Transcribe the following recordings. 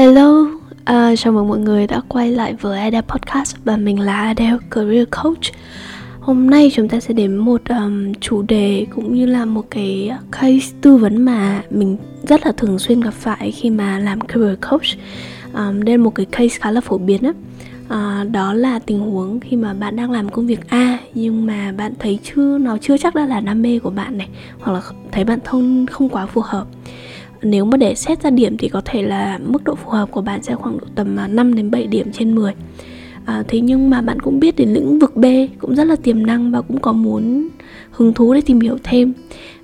Hello, à, chào mừng mọi người đã quay lại với Ada Podcast và mình là Adele Career Coach. Hôm nay chúng ta sẽ đến một um, chủ đề cũng như là một cái case tư vấn mà mình rất là thường xuyên gặp phải khi mà làm career coach. Um, đây là một cái case khá là phổ biến á. Uh, đó là tình huống khi mà bạn đang làm công việc A nhưng mà bạn thấy chưa nó chưa chắc đã là đam mê của bạn này hoặc là thấy bạn không không quá phù hợp nếu mà để xét ra điểm thì có thể là mức độ phù hợp của bạn sẽ khoảng độ tầm à, 5 đến 7 điểm trên 10 à, thế nhưng mà bạn cũng biết đến lĩnh vực B cũng rất là tiềm năng và cũng có muốn hứng thú để tìm hiểu thêm.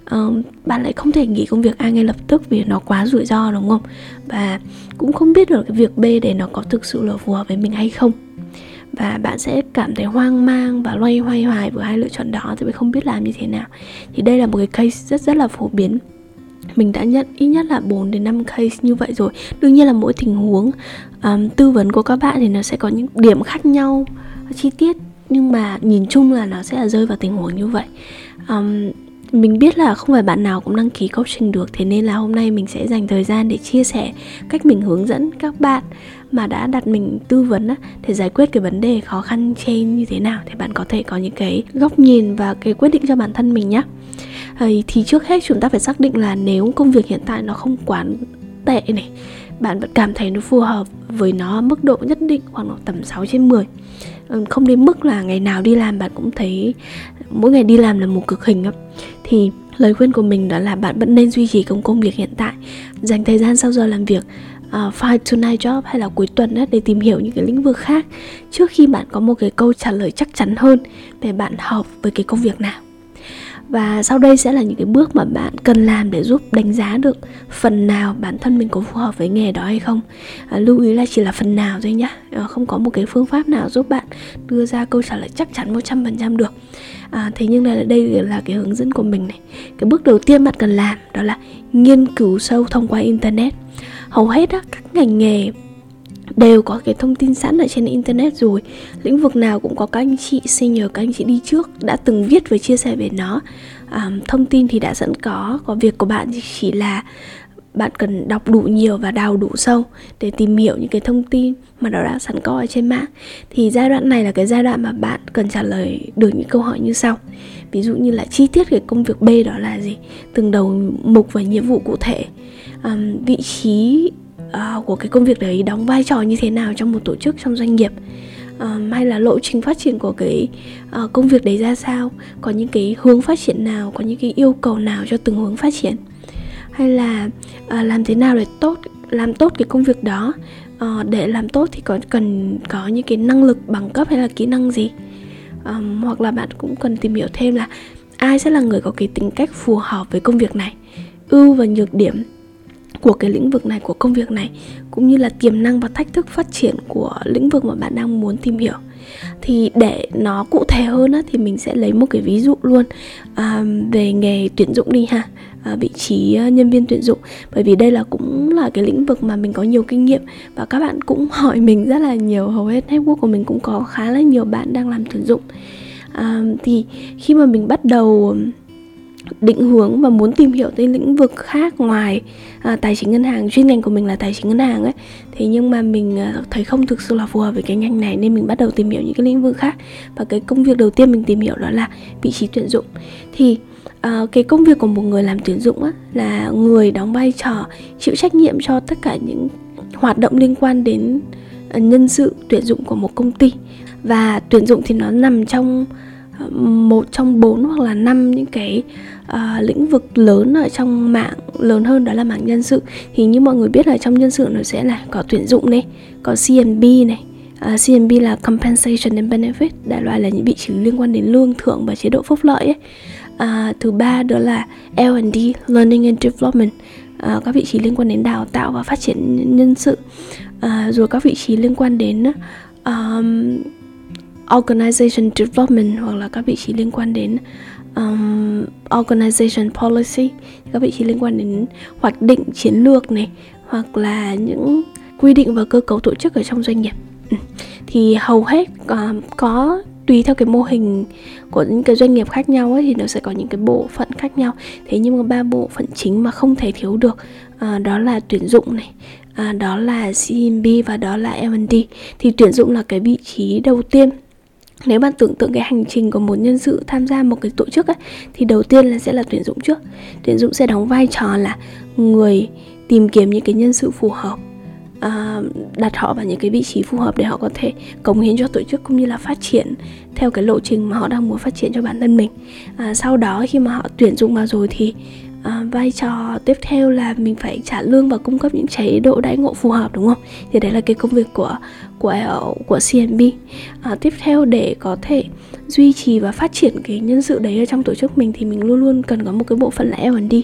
À, bạn lại không thể nghỉ công việc A ngay lập tức vì nó quá rủi ro đúng không? Và cũng không biết được cái việc B để nó có thực sự là phù hợp với mình hay không. Và bạn sẽ cảm thấy hoang mang và loay hoay hoài với hai lựa chọn đó thì không biết làm như thế nào. Thì đây là một cái case rất rất là phổ biến mình đã nhận ít nhất là 4 đến 5 case như vậy rồi. Đương nhiên là mỗi tình huống um, tư vấn của các bạn thì nó sẽ có những điểm khác nhau chi tiết nhưng mà nhìn chung là nó sẽ là rơi vào tình huống như vậy. Um, mình biết là không phải bạn nào cũng đăng ký coaching được thế nên là hôm nay mình sẽ dành thời gian để chia sẻ cách mình hướng dẫn các bạn mà đã đặt mình tư vấn á, để giải quyết cái vấn đề khó khăn trên như thế nào thì bạn có thể có những cái góc nhìn và cái quyết định cho bản thân mình nhé thì trước hết chúng ta phải xác định là nếu công việc hiện tại nó không quá tệ này bạn vẫn cảm thấy nó phù hợp với nó mức độ nhất định khoảng tầm 6 trên 10 không đến mức là ngày nào đi làm bạn cũng thấy mỗi ngày đi làm là một cực hình thì lời khuyên của mình đó là bạn vẫn nên duy trì công công việc hiện tại dành thời gian sau giờ làm việc ờ, uh, five to night job hay là cuối tuần ấy, để tìm hiểu những cái lĩnh vực khác trước khi bạn có một cái câu trả lời chắc chắn hơn về bạn hợp với cái công việc nào và sau đây sẽ là những cái bước mà bạn cần làm để giúp đánh giá được phần nào bản thân mình có phù hợp với nghề đó hay không. À, lưu ý là chỉ là phần nào thôi nhá. À, không có một cái phương pháp nào giúp bạn đưa ra câu trả lời chắc chắn 100% được. À, thế nhưng là đây là cái hướng dẫn của mình này. Cái bước đầu tiên bạn cần làm đó là nghiên cứu sâu thông qua internet. Hầu hết á, các ngành nghề đều có cái thông tin sẵn ở trên internet rồi. Lĩnh vực nào cũng có các anh chị senior các anh chị đi trước đã từng viết và chia sẻ về nó. À, thông tin thì đã sẵn có có việc của bạn chỉ là bạn cần đọc đủ nhiều và đào đủ sâu để tìm hiểu những cái thông tin mà nó đã sẵn có ở trên mạng. Thì giai đoạn này là cái giai đoạn mà bạn cần trả lời được những câu hỏi như sau. Ví dụ như là chi tiết cái công việc b đó là gì? Từng đầu mục và nhiệm vụ cụ thể. Um, vị trí uh, của cái công việc đấy đóng vai trò như thế nào trong một tổ chức trong doanh nghiệp? Um, hay là lộ trình phát triển của cái uh, công việc đấy ra sao? Có những cái hướng phát triển nào? Có những cái yêu cầu nào cho từng hướng phát triển? Hay là uh, làm thế nào để tốt làm tốt cái công việc đó? Uh, để làm tốt thì có cần có những cái năng lực bằng cấp hay là kỹ năng gì? Um, hoặc là bạn cũng cần tìm hiểu thêm là ai sẽ là người có cái tính cách phù hợp với công việc này? Ưu và nhược điểm? Của cái lĩnh vực này của công việc này cũng như là tiềm năng và thách thức phát triển của lĩnh vực mà bạn đang muốn tìm hiểu. Thì để nó cụ thể hơn á, thì mình sẽ lấy một cái ví dụ luôn à, về nghề tuyển dụng đi ha à, vị trí à, nhân viên tuyển dụng. Bởi vì đây là cũng là cái lĩnh vực mà mình có nhiều kinh nghiệm và các bạn cũng hỏi mình rất là nhiều hầu hết network của mình cũng có khá là nhiều bạn đang làm tuyển dụng. À, thì khi mà mình bắt đầu định hướng và muốn tìm hiểu tới lĩnh vực khác ngoài à, tài chính ngân hàng chuyên ngành của mình là tài chính ngân hàng ấy. Thế nhưng mà mình à, thấy không thực sự là phù hợp với cái ngành này nên mình bắt đầu tìm hiểu những cái lĩnh vực khác. Và cái công việc đầu tiên mình tìm hiểu đó là vị trí tuyển dụng. Thì à, cái công việc của một người làm tuyển dụng á, là người đóng vai trò chịu trách nhiệm cho tất cả những hoạt động liên quan đến à, nhân sự tuyển dụng của một công ty. Và tuyển dụng thì nó nằm trong à, một trong bốn hoặc là năm những cái uh, lĩnh vực lớn ở trong mạng lớn hơn đó là mảng nhân sự. Thì như mọi người biết là trong nhân sự nó sẽ là có tuyển dụng này có CNB này. Uh, à, CNB là compensation and benefit đại loại là những vị trí liên quan đến lương thưởng và chế độ phúc lợi ấy. Uh, thứ ba đó là L&D learning and development. Uh, các vị trí liên quan đến đào tạo và phát triển nhân sự. Uh, rồi các vị trí liên quan đến um, organization development hoặc là các vị trí liên quan đến um, organization policy các vị trí liên quan đến hoạch định chiến lược này hoặc là những quy định và cơ cấu tổ chức ở trong doanh nghiệp. Ừ. thì hầu hết uh, có tùy theo cái mô hình của những cái doanh nghiệp khác nhau ấy, thì nó sẽ có những cái bộ phận khác nhau. Thế nhưng mà ba bộ phận chính mà không thể thiếu được uh, đó là tuyển dụng này à, đó là CMB và đó là M&D thì tuyển dụng là cái vị trí đầu tiên nếu bạn tưởng tượng cái hành trình của một nhân sự tham gia một cái tổ chức ấy thì đầu tiên là sẽ là tuyển dụng trước. Tuyển dụng sẽ đóng vai trò là người tìm kiếm những cái nhân sự phù hợp à, đặt họ vào những cái vị trí phù hợp để họ có thể cống hiến cho tổ chức cũng như là phát triển theo cái lộ trình mà họ đang muốn phát triển cho bản thân mình. À, sau đó khi mà họ tuyển dụng vào rồi thì à, vai trò tiếp theo là mình phải trả lương và cung cấp những chế độ đãi ngộ phù hợp đúng không? Thì đấy là cái công việc của của của CNB à, tiếp theo để có thể duy trì và phát triển cái nhân sự đấy ở trong tổ chức mình thì mình luôn luôn cần có một cái bộ phận là L&D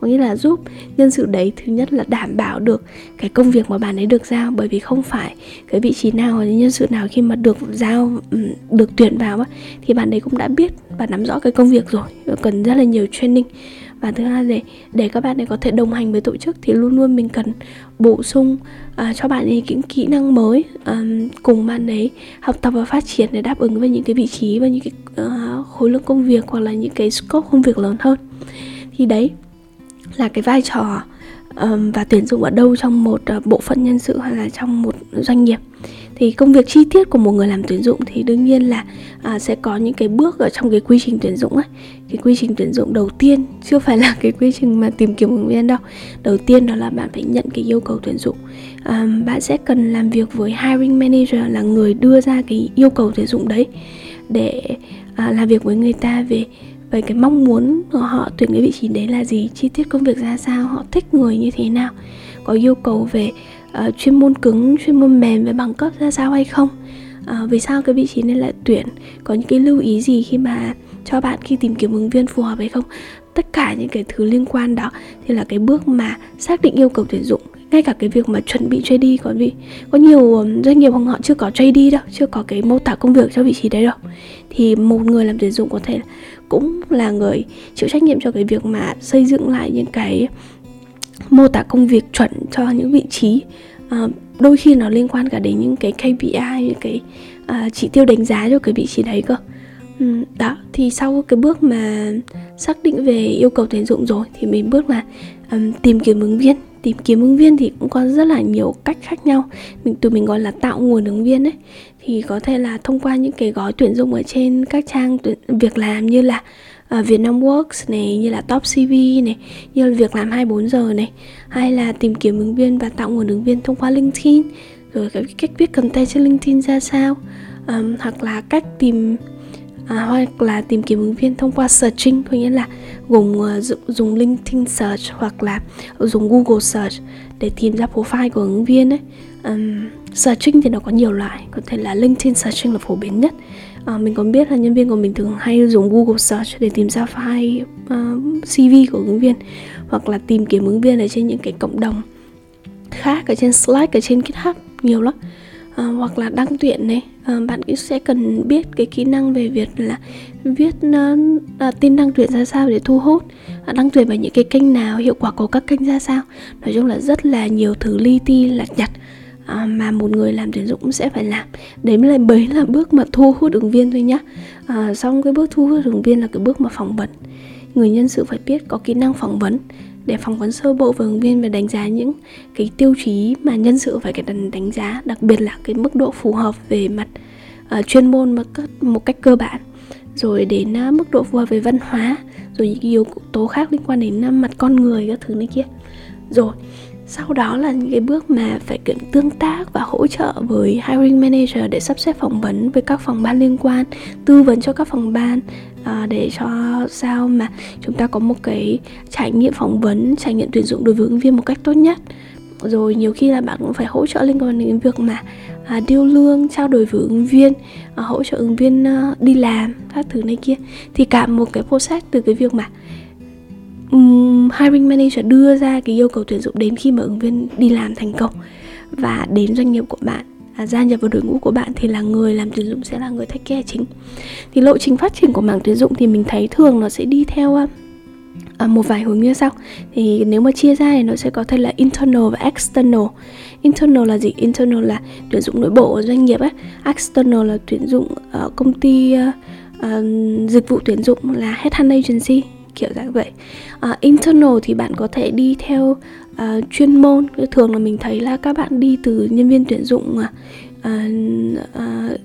có nghĩa là giúp nhân sự đấy thứ nhất là đảm bảo được cái công việc mà bạn ấy được giao bởi vì không phải cái vị trí nào nhân sự nào khi mà được giao ừ, được tuyển vào thì bạn ấy cũng đã biết và nắm rõ cái công việc rồi cần rất là nhiều training và thứ hai để để các bạn ấy có thể đồng hành với tổ chức thì luôn luôn mình cần bổ sung uh, cho bạn ấy những kỹ năng mới um, cùng bạn ấy học tập và phát triển để đáp ứng với những cái vị trí và những cái uh, khối lượng công việc hoặc là những cái scope công việc lớn hơn. Thì đấy là cái vai trò um, và tuyển dụng ở đâu trong một uh, bộ phận nhân sự hay là trong một doanh nghiệp thì công việc chi tiết của một người làm tuyển dụng thì đương nhiên là à, sẽ có những cái bước ở trong cái quy trình tuyển dụng ấy. Cái quy trình tuyển dụng đầu tiên chưa phải là cái quy trình mà tìm kiếm ứng viên đâu. Đầu tiên đó là bạn phải nhận cái yêu cầu tuyển dụng. À, bạn sẽ cần làm việc với hiring manager là người đưa ra cái yêu cầu tuyển dụng đấy để à, làm việc với người ta về về cái mong muốn của họ tuyển cái vị trí đấy là gì chi tiết công việc ra sao họ thích người như thế nào có yêu cầu về uh, chuyên môn cứng chuyên môn mềm với bằng cấp ra sao hay không? Uh, vì sao cái vị trí này lại tuyển? Có những cái lưu ý gì khi mà cho bạn khi tìm kiếm ứng viên phù hợp hay không? Tất cả những cái thứ liên quan đó thì là cái bước mà xác định yêu cầu tuyển dụng ngay cả cái việc mà chuẩn bị JD có vị có nhiều doanh nghiệp họ chưa có JD đâu chưa có cái mô tả công việc cho vị trí đấy đâu. Thì một người làm tuyển dụng có thể cũng là người chịu trách nhiệm cho cái việc mà xây dựng lại những cái mô tả công việc chuẩn cho những vị trí. À, đôi khi nó liên quan cả đến những cái KPI những cái uh, chỉ tiêu đánh giá cho cái vị trí đấy cơ. Ừ, đó thì sau cái bước mà xác định về yêu cầu tuyển dụng rồi thì mình bước là um, tìm kiếm ứng viên. Tìm kiếm ứng viên thì cũng có rất là nhiều cách khác nhau. Mình từ mình gọi là tạo nguồn ứng viên đấy thì có thể là thông qua những cái gói tuyển dụng ở trên các trang tuyển việc làm như là uh, Vietnam Works này như là Top CV này như là việc làm 24 giờ này hay là tìm kiếm ứng viên và tạo nguồn ứng viên thông qua LinkedIn. Rồi cái cách viết content trên LinkedIn ra sao? Um, hoặc là cách tìm à, hoặc là tìm kiếm ứng viên thông qua searching có nghĩa là gồm uh, dùng LinkedIn search hoặc là dùng Google search để tìm ra profile của ứng viên ấy. Um, searching thì nó có nhiều loại có thể là LinkedIn searching là phổ biến nhất à, mình còn biết là nhân viên của mình thường hay dùng Google search để tìm ra file à, uh, CV của ứng viên hoặc là tìm kiếm ứng viên ở trên những cái cộng đồng khác ở trên Slack ở trên GitHub nhiều lắm. À, hoặc là đăng tuyển này. À, bạn cũng sẽ cần biết cái kỹ năng về việc là viết uh, tin đăng tuyển ra sao để thu hút à, đăng tuyển vào những cái kênh nào hiệu quả của các kênh ra sao. Nói chung là rất là nhiều thứ li ti lặt nhặt à, mà một người làm tuyển dụng cũng sẽ phải làm. Đấy mới là bấy là bước mà thu hút ứng viên thôi nhá. À, xong cái bước thu hút ứng viên là cái bước mà phỏng vấn. Người nhân sự phải biết có kỹ năng phỏng vấn. Để phỏng vấn sơ bộ với ứng viên và đánh giá những cái tiêu chí mà nhân sự phải cần đánh giá đặc biệt là cái mức độ phù hợp về mặt uh, chuyên môn một cách, một cách cơ bản. Rồi đến uh, mức độ phù hợp về văn hóa rồi những yếu tố khác liên quan đến uh, mặt con người các thứ này kia. Rồi sau đó là những cái bước mà phải kiểm tương tác và hỗ trợ với hiring manager để sắp xếp phỏng vấn với các phòng ban liên quan tư vấn cho các phòng ban à, để cho sao mà chúng ta có một cái trải nghiệm phỏng vấn trải nghiệm tuyển dụng đối với ứng viên một cách tốt nhất. Rồi nhiều khi là bạn cũng phải hỗ trợ liên quan đến việc mà à, điêu lương trao đổi với ứng viên à, hỗ trợ ứng viên à, đi làm các thứ này kia. Thì cả một cái process từ cái việc mà um, hiring manager đưa ra cái yêu cầu tuyển dụng đến khi mà ứng viên đi làm thành công và đến doanh nghiệp của bạn à, gia nhập vào đội ngũ của bạn thì là người làm tuyển dụng sẽ là người take care chính. Thì lộ trình phát triển của mảng tuyển dụng thì mình thấy thường nó sẽ đi theo à, à một vài hướng như sau. Thì nếu mà chia ra thì nó sẽ có thể là internal và external. Internal là gì? Internal là tuyển dụng nội bộ của doanh nghiệp ấy external là tuyển dụng ở công ty uh, uh, dịch vụ tuyển dụng là headhunt agency kiểu dạng vậy. Uh, internal thì bạn có thể đi theo uh, chuyên môn. Thường là mình thấy là các bạn đi từ nhân viên tuyển dụng uh, uh,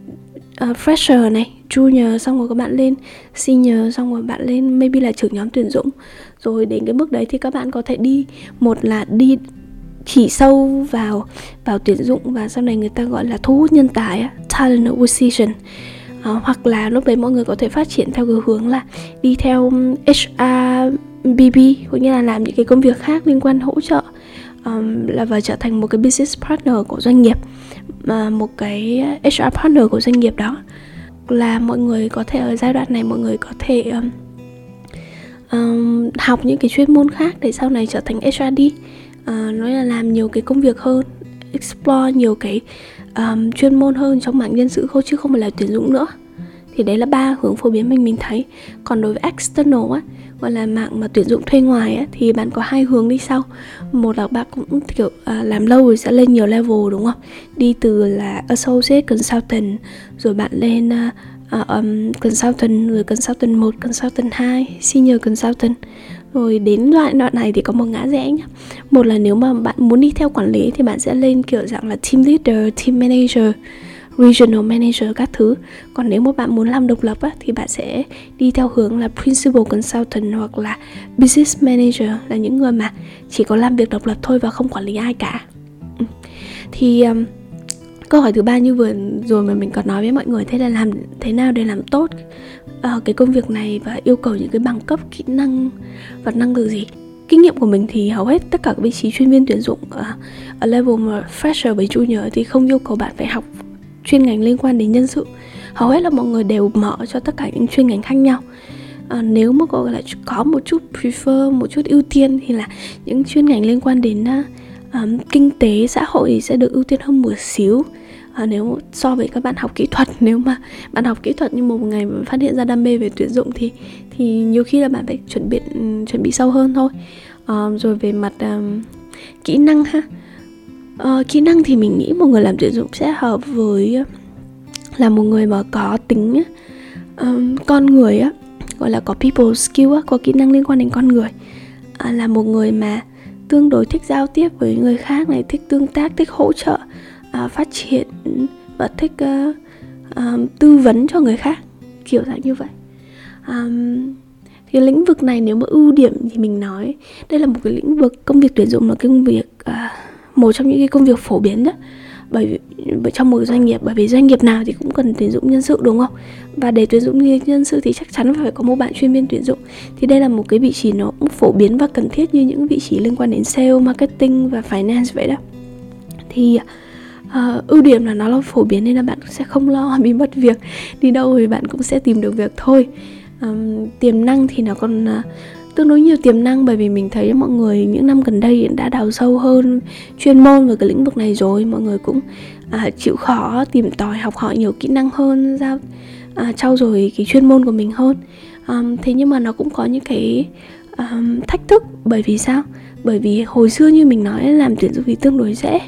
uh, fresher này junior xong rồi các bạn lên senior xong rồi bạn lên maybe là trưởng nhóm tuyển dụng. Rồi đến cái mức đấy thì các bạn có thể đi một là đi chỉ sâu vào vào tuyển dụng và sau này người ta gọi là thu hút nhân tài talent acquisition à, hoặc là lúc đấy mọi người có thể phát triển theo cái hướng là đi theo HRBB cũng như là làm những cái công việc khác liên quan hỗ trợ um, là và trở thành một cái business partner của doanh nghiệp mà một cái HR partner của doanh nghiệp đó. Là mọi người có thể ở giai đoạn này mọi người có thể um, um, học những cái chuyên môn khác để sau này trở thành HRD uh, ờ, nói là làm nhiều cái công việc hơn explore nhiều cái um, chuyên môn hơn trong mảng nhân sự thôi chứ không phải là tuyển dụng nữa. Thì đấy là ba hướng phổ biến mình mình thấy. Còn đối với external á gọi là mạng mà tuyển dụng thuê ngoài á thì bạn có hai hướng đi sau. Một là bạn cũng kiểu à, làm lâu rồi sẽ lên nhiều level đúng không? Đi từ là associate consultant rồi bạn lên à, uh, um, consultant rồi consultant 1, consultant 2, senior consultant. Rồi đến đoạn đoạn này thì có một ngã rẽ nhá một là nếu mà bạn muốn đi theo quản lý thì bạn sẽ lên kiểu dạng là team leader team manager regional manager các thứ. Còn nếu mà bạn muốn làm độc lập á, thì bạn sẽ đi theo hướng là principal consultant hoặc là business manager là những người mà chỉ có làm việc độc lập thôi và không quản lý ai cả. Ừ. Thì um, câu hỏi thứ ba như vừa rồi mà mình còn nói với mọi người thế là làm thế nào để làm tốt uh, cái công việc này và yêu cầu những cái bằng cấp kỹ năng và năng lực gì? Kinh nghiệm của mình thì hầu hết tất cả các vị trí chuyên viên tuyển dụng ở, ở level mà fresher với junior thì không yêu cầu bạn phải học chuyên ngành liên quan đến nhân sự. Hầu hết là mọi người đều mở cho tất cả những chuyên ngành khác nhau. À, nếu mà có là có một chút prefer một chút ưu tiên thì là những chuyên ngành liên quan đến uh, um, kinh tế xã hội thì sẽ được ưu tiên hơn một xíu à, nếu so với các bạn học kỹ thuật nếu mà bạn học kỹ thuật nhưng một ngày mà phát hiện ra đam mê về tuyển dụng thì thì nhiều khi là bạn phải chuẩn bị ừ, chuẩn bị sâu hơn thôi. À, rồi về mặt um, kỹ năng ha. À, kỹ năng thì mình nghĩ một người làm tuyển dụng sẽ hợp với là một người mà có tính um, con người á gọi là có people skill á có kỹ năng liên quan đến con người. À, là một người mà tương đối thích giao tiếp với người khác này thích tương tác thích hỗ trợ uh, phát triển và thích uh, um, tư vấn cho người khác kiểu dạng như vậy. Um, thì lĩnh vực này nếu mà ưu điểm thì mình nói đây là một cái lĩnh vực công việc tuyển dụng là cái công việc uh, một trong những cái công việc phổ biến đó. Bởi vì trong một doanh nghiệp bởi vì doanh nghiệp nào thì cũng cần tuyển dụng nhân sự đúng không? Và để tuyển dụng nhân sự thì chắc chắn phải có một bạn chuyên viên tuyển dụng. Thì đây là một cái vị trí nó cũng phổ biến và cần thiết như những vị trí liên quan đến sale marketing và finance vậy đó. Thì uh, ưu điểm là nó là phổ biến nên là bạn sẽ không lo bị mất việc. Đi đâu thì bạn cũng sẽ tìm được việc thôi. Um, tiềm năng thì nó còn uh, tương đối nhiều tiềm năng bởi vì mình thấy mọi người những năm gần đây đã đào sâu hơn chuyên môn về cái lĩnh vực này rồi. Mọi người cũng à, chịu khó tìm tòi học hỏi nhiều kỹ năng hơn giao à, trau dồi cái chuyên môn của mình hơn. Um, thế nhưng mà nó cũng có những cái um, thách thức bởi vì sao? Bởi vì hồi xưa như mình nói làm tuyển dụng thì tương đối dễ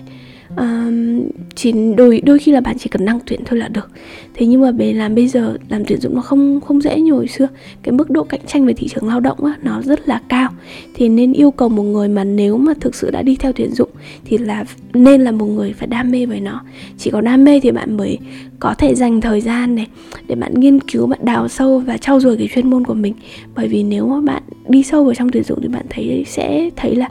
um, chỉ đôi đôi khi là bạn chỉ cần năng tuyển thôi là được. Thế nhưng mà về làm bây giờ làm tuyển dụng nó không không dễ như hồi xưa. Cái mức độ cạnh tranh về thị trường lao động á, nó rất là cao. Thì nên yêu cầu một người mà nếu mà thực sự đã đi theo tuyển dụng thì là nên là một người phải đam mê với nó. Chỉ có đam mê thì bạn mới có thể dành thời gian này để bạn nghiên cứu bạn đào sâu và trau dồi cái chuyên môn của mình. Bởi vì nếu mà bạn đi sâu vào trong tuyển dụng thì bạn thấy sẽ thấy là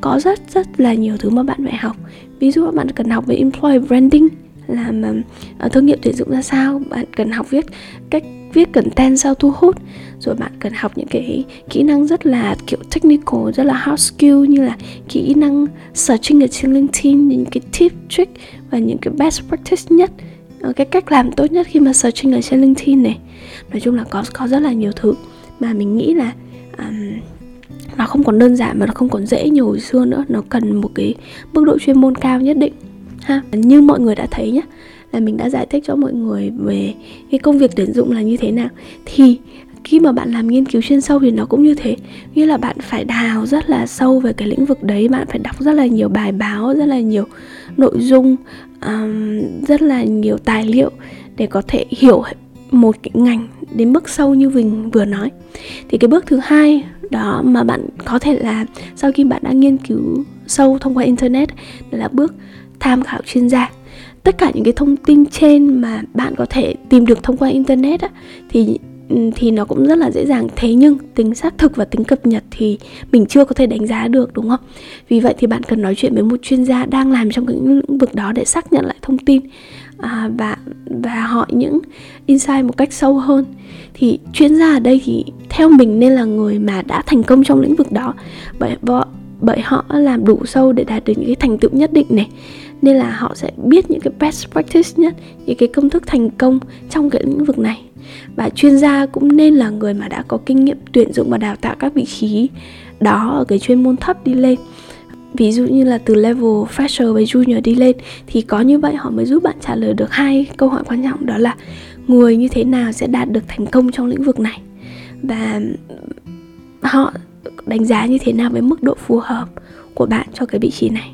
có rất rất là nhiều thứ mà bạn phải học. Ví dụ bạn cần học về employer branding làm uh, ờ, thương hiệu tuyển dụng ra sao bạn cần học viết cách viết content sao thu hút rồi bạn cần học những cái kỹ năng rất là kiểu technical rất là hard skill như là kỹ năng searching ở trên LinkedIn những cái tip trick và những cái best practice nhất ờ, cái cách làm tốt nhất khi mà searching ở trên LinkedIn này. Nói chung là có có rất là nhiều thứ mà mình nghĩ là um, nó không còn đơn giản mà nó không còn dễ như hồi xưa nữa. Nó cần một cái mức độ chuyên môn cao nhất định ha? Như mọi người đã thấy nhé là mình đã giải thích cho mọi người về cái công việc tuyển dụng là như thế nào. Thì khi mà bạn làm nghiên cứu chuyên sâu thì nó cũng như thế. Nghĩa là bạn phải đào rất là sâu về cái lĩnh vực đấy bạn phải đọc rất là nhiều bài báo rất là nhiều nội dung um, rất là nhiều tài liệu để có thể hiểu một cái ngành đến mức sâu như mình vừa nói. Thì cái bước thứ hai đó mà bạn có thể làm sau khi bạn đã nghiên cứu sâu thông qua internet đó là bước tham khảo chuyên gia. Tất cả những cái thông tin trên mà bạn có thể tìm được thông qua internet á, thì Ừ, thì nó cũng rất là dễ dàng. Thế nhưng tính xác thực và tính cập nhật thì mình chưa có thể đánh giá được đúng không? Vì vậy thì bạn cần nói chuyện với một chuyên gia đang làm trong cái lĩnh vực đó để xác nhận lại thông tin à, và và hỏi những insight một cách sâu hơn. Thì chuyên gia ở đây thì theo mình nên là người mà đã thành công trong lĩnh vực đó bởi bởi họ làm đủ sâu để đạt được những cái thành tựu nhất định này. Nên là họ sẽ biết những cái best practice nhất những cái công thức thành công trong cái lĩnh vực này và chuyên gia cũng nên là người mà đã có kinh nghiệm tuyển dụng và đào tạo các vị trí đó ở cái chuyên môn thấp đi lên. Ví dụ như là từ level fresher với junior đi lên thì có như vậy họ mới giúp bạn trả lời được hai câu hỏi quan trọng, đó là người như thế nào sẽ đạt được thành công trong lĩnh vực này? Và họ đánh giá như thế nào với mức độ phù hợp của bạn cho cái vị trí này?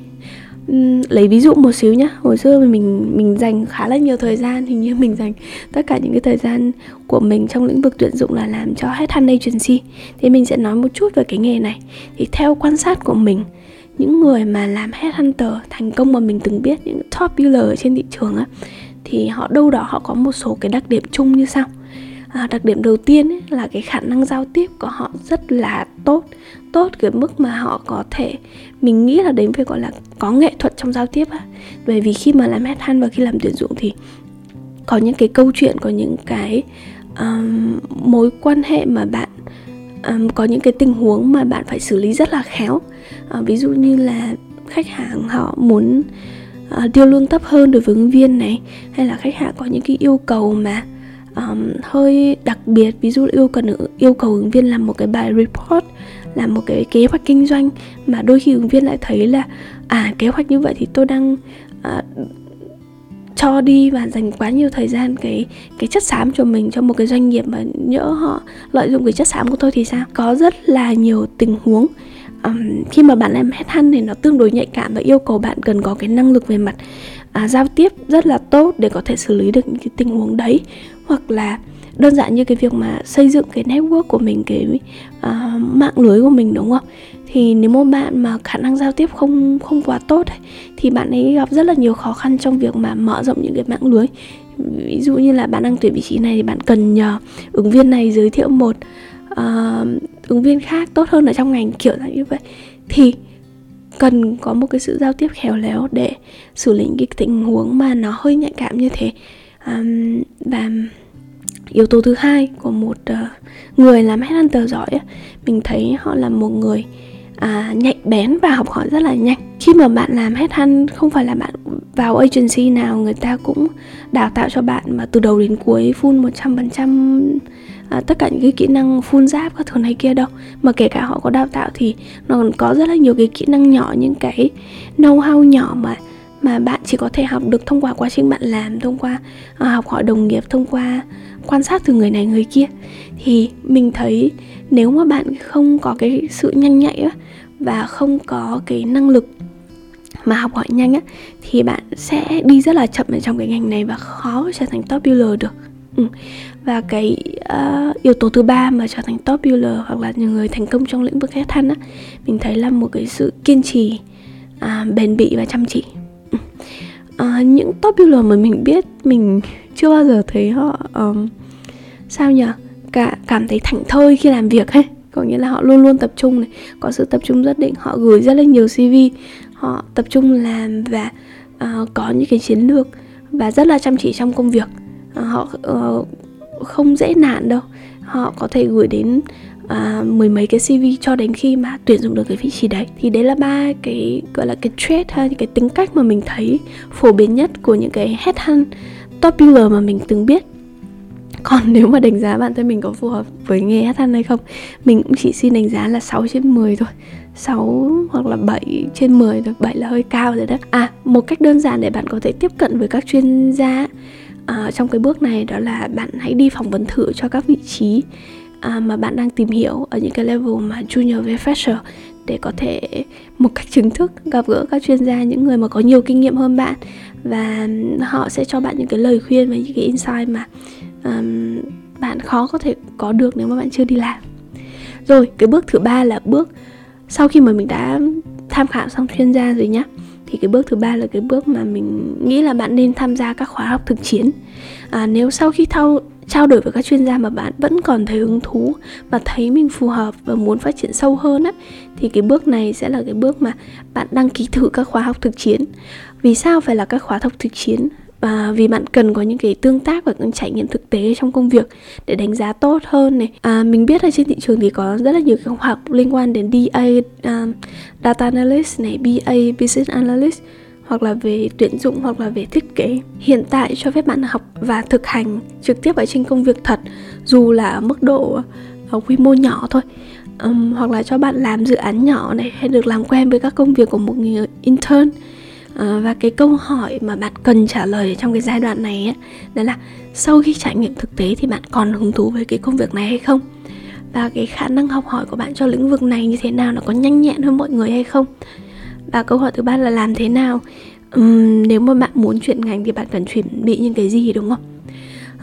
Lấy ví dụ một xíu nhá. Hồi xưa mình mình dành khá là nhiều thời gian hình như mình dành tất cả những cái thời gian của mình trong lĩnh vực tuyển dụng là làm cho headhunting agency thì mình sẽ nói một chút về cái nghề này. Thì theo quan sát của mình những người mà làm headhunter thành công mà mình từng biết những top dealer trên thị trường á thì họ đâu đó họ có một số cái đặc điểm chung như sau. À, đặc điểm đầu tiên ấy, là cái khả năng giao tiếp của họ rất là tốt tốt cái mức mà họ có thể mình nghĩ là đến phải gọi là có nghệ thuật trong giao tiếp á. Bởi vì khi mà làm headhunt và khi làm tuyển dụng thì có những cái câu chuyện có những cái um, mối quan hệ mà bạn um, có những cái tình huống mà bạn phải xử lý rất là khéo. Uh, ví dụ như là khách hàng họ muốn ờ, uh, tiêu lương thấp hơn đối với ứng viên này hay là khách hàng có những cái yêu cầu mà um, hơi đặc biệt ví dụ yêu cầu yêu cầu ứng viên làm một cái bài report làm một cái kế hoạch kinh doanh mà đôi khi ứng viên lại thấy là à kế hoạch như vậy thì tôi đang à, cho đi và dành quá nhiều thời gian cái cái chất xám cho mình cho một cái doanh nghiệp mà nhỡ họ lợi dụng cái chất xám của tôi thì sao? Có rất là nhiều tình huống um, khi mà bạn làm headhunt thì nó tương đối nhạy cảm và yêu cầu bạn cần có cái năng lực về mặt à, giao tiếp rất là tốt để có thể xử lý được những cái tình huống đấy. Hoặc là đơn giản như cái việc mà xây dựng cái network của mình cái uh, mạng lưới của mình đúng không? Thì nếu một bạn mà khả năng giao tiếp không không quá tốt ấy, thì bạn ấy gặp rất là nhiều khó khăn trong việc mà mở rộng những cái mạng lưới. Ví dụ như là bạn đang tuyển vị trí này thì bạn cần nhờ ứng viên này giới thiệu một uh, ứng viên khác tốt hơn ở trong ngành kiểu như vậy. Thì cần có một cái sự giao tiếp khéo léo để xử lý cái tình huống mà nó hơi nhạy cảm như thế. Um, và yếu tố thứ hai của một uh, người làm headhunter giỏi mình thấy họ là một người à, nhạy bén và học hỏi rất là nhanh. Khi mà bạn làm headhunt không phải là bạn vào agency nào người ta cũng đào tạo cho bạn mà từ đầu đến cuối full 100% à, tất cả những cái kỹ năng full giáp các thứ này kia đâu. Mà kể cả họ có đào tạo thì nó còn có rất là nhiều cái kỹ năng nhỏ những cái know how nhỏ mà mà bạn chỉ có thể học được thông qua quá trình bạn làm thông qua à, học hỏi đồng nghiệp thông qua quan sát từ người này người kia. Thì mình thấy nếu mà bạn không có cái sự nhanh nhạy á, và không có cái năng lực mà học hỏi nhanh á thì bạn sẽ đi rất là chậm ở trong cái ngành này và khó trở thành top builder được. Ừ. và cái uh, yếu tố thứ ba mà trở thành top builder hoặc là những người thành công trong lĩnh vực khách thân á mình thấy là một cái sự kiên trì uh, bền bỉ và chăm chỉ. Uh, những top builder mà mình biết mình chưa bao giờ thấy họ um, sao nhỉ? Cả cảm thấy thảnh thơi khi làm việc ấy. Có nghĩa là họ luôn luôn tập trung này. Có sự tập trung rất định họ gửi rất là nhiều cv họ tập trung làm và uh, có những cái chiến lược và rất là chăm chỉ trong công việc. Uh, họ uh, không dễ nản đâu. Họ có thể gửi đến uh, mười mấy cái cv cho đến khi mà tuyển dụng được cái vị trí đấy. Thì đấy là ba cái gọi là cái trait hay cái tính cách mà mình thấy phổ biến nhất của những cái headhunt top builder mà mình từng biết. Còn nếu mà đánh giá bản thân mình có phù hợp với nghề hát than hay không mình cũng chỉ xin đánh giá là 6 trên 10 thôi. 6 hoặc là 7 trên 10 thôi 7 là hơi cao rồi đó à một cách đơn giản để bạn có thể tiếp cận với các chuyên gia uh, trong cái bước này đó là bạn hãy đi phỏng vấn thử cho các vị trí uh, mà bạn đang tìm hiểu ở những cái level mà junior với fresher để có thể một cách chính thức gặp gỡ các chuyên gia những người mà có nhiều kinh nghiệm hơn bạn và họ sẽ cho bạn những cái lời khuyên và những cái insight mà um, bạn khó có thể có được nếu mà bạn chưa đi làm. Rồi cái bước thứ ba là bước sau khi mà mình đã tham khảo xong chuyên gia rồi nhá thì cái bước thứ ba là cái bước mà mình nghĩ là bạn nên tham gia các khóa học thực chiến. À, nếu sau khi thao trao đổi với các chuyên gia mà bạn vẫn còn thấy hứng thú và thấy mình phù hợp và muốn phát triển sâu hơn á thì cái bước này sẽ là cái bước mà bạn đăng ký thử các khóa học thực chiến vì sao phải là các khóa học thực chiến? À, vì bạn cần có những cái tương tác và những trải nghiệm thực tế trong công việc để đánh giá tốt hơn này. À, mình biết là trên thị trường thì có rất là nhiều các học liên quan đến DA um, à, data analyst này BA business analyst hoặc là về tuyển dụng hoặc là về thiết kế. Hiện tại cho phép bạn học và thực hành trực tiếp ở trên công việc thật dù là mức độ ở quy mô nhỏ thôi. Um, hoặc là cho bạn làm dự án nhỏ này hay được làm quen với các công việc của một người intern à, và cái câu hỏi mà bạn cần trả lời trong cái giai đoạn này ấy, đó là sau khi trải nghiệm thực tế thì bạn còn hứng thú với cái công việc này hay không? Và cái khả năng học hỏi của bạn cho lĩnh vực này như thế nào nó có nhanh nhẹn hơn mọi người hay không? Và câu hỏi thứ ba là làm thế nào? Uhm, nếu mà bạn muốn chuyển ngành thì bạn cần chuẩn bị những cái gì đúng không?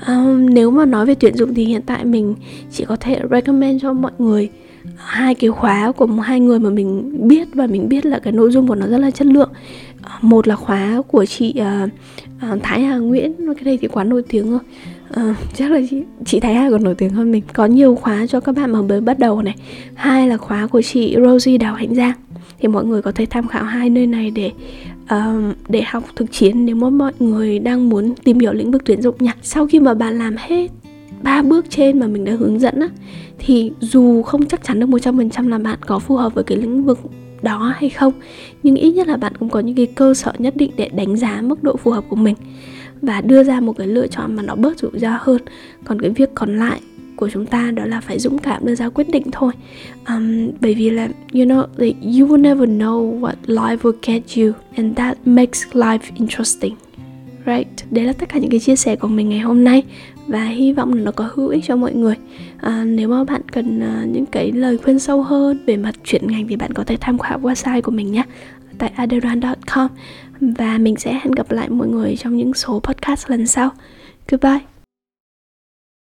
Um, nếu mà nói về tuyển dụng thì hiện tại mình chỉ có thể recommend cho mọi người hai cái khóa của hai người mà mình biết và mình biết là cái nội dung của nó rất là chất lượng một là khóa của chị uh, uh, Thái Hà Nguyễn cái đây thì quá nổi tiếng rồi. Uh, chắc là chị, chị Thái Hà còn nổi tiếng hơn mình. Có nhiều khóa cho các bạn mà mới bắt đầu này. Hai là khóa của chị Rosie Đào Hạnh Giang. Thì mọi người có thể tham khảo hai nơi này để uh, để học thực chiến nếu mà mọi người đang muốn tìm hiểu lĩnh vực tuyển dụng nha sau khi mà bạn làm hết ba bước trên mà mình đã hướng dẫn á thì dù không chắc chắn được 100% là bạn có phù hợp với cái lĩnh vực đó hay không. Nhưng ít nhất là bạn cũng có những cái cơ sở nhất định để đánh giá mức độ phù hợp của mình và đưa ra một cái lựa chọn mà nó bớt rủi ro hơn. Còn cái việc còn lại của chúng ta đó là phải dũng cảm đưa ra quyết định thôi. Um, bởi vì là you know like you will never know what life will get you and that makes life interesting right? Đấy là tất cả những cái chia sẻ của mình ngày hôm nay và hy vọng là nó có hữu ích cho mọi người à, nếu mà bạn cần à, những cái lời khuyên sâu hơn về mặt chuyển ngành thì bạn có thể tham khảo website của mình nhé tại aderan.com và mình sẽ hẹn gặp lại mọi người trong những số podcast lần sau. Goodbye!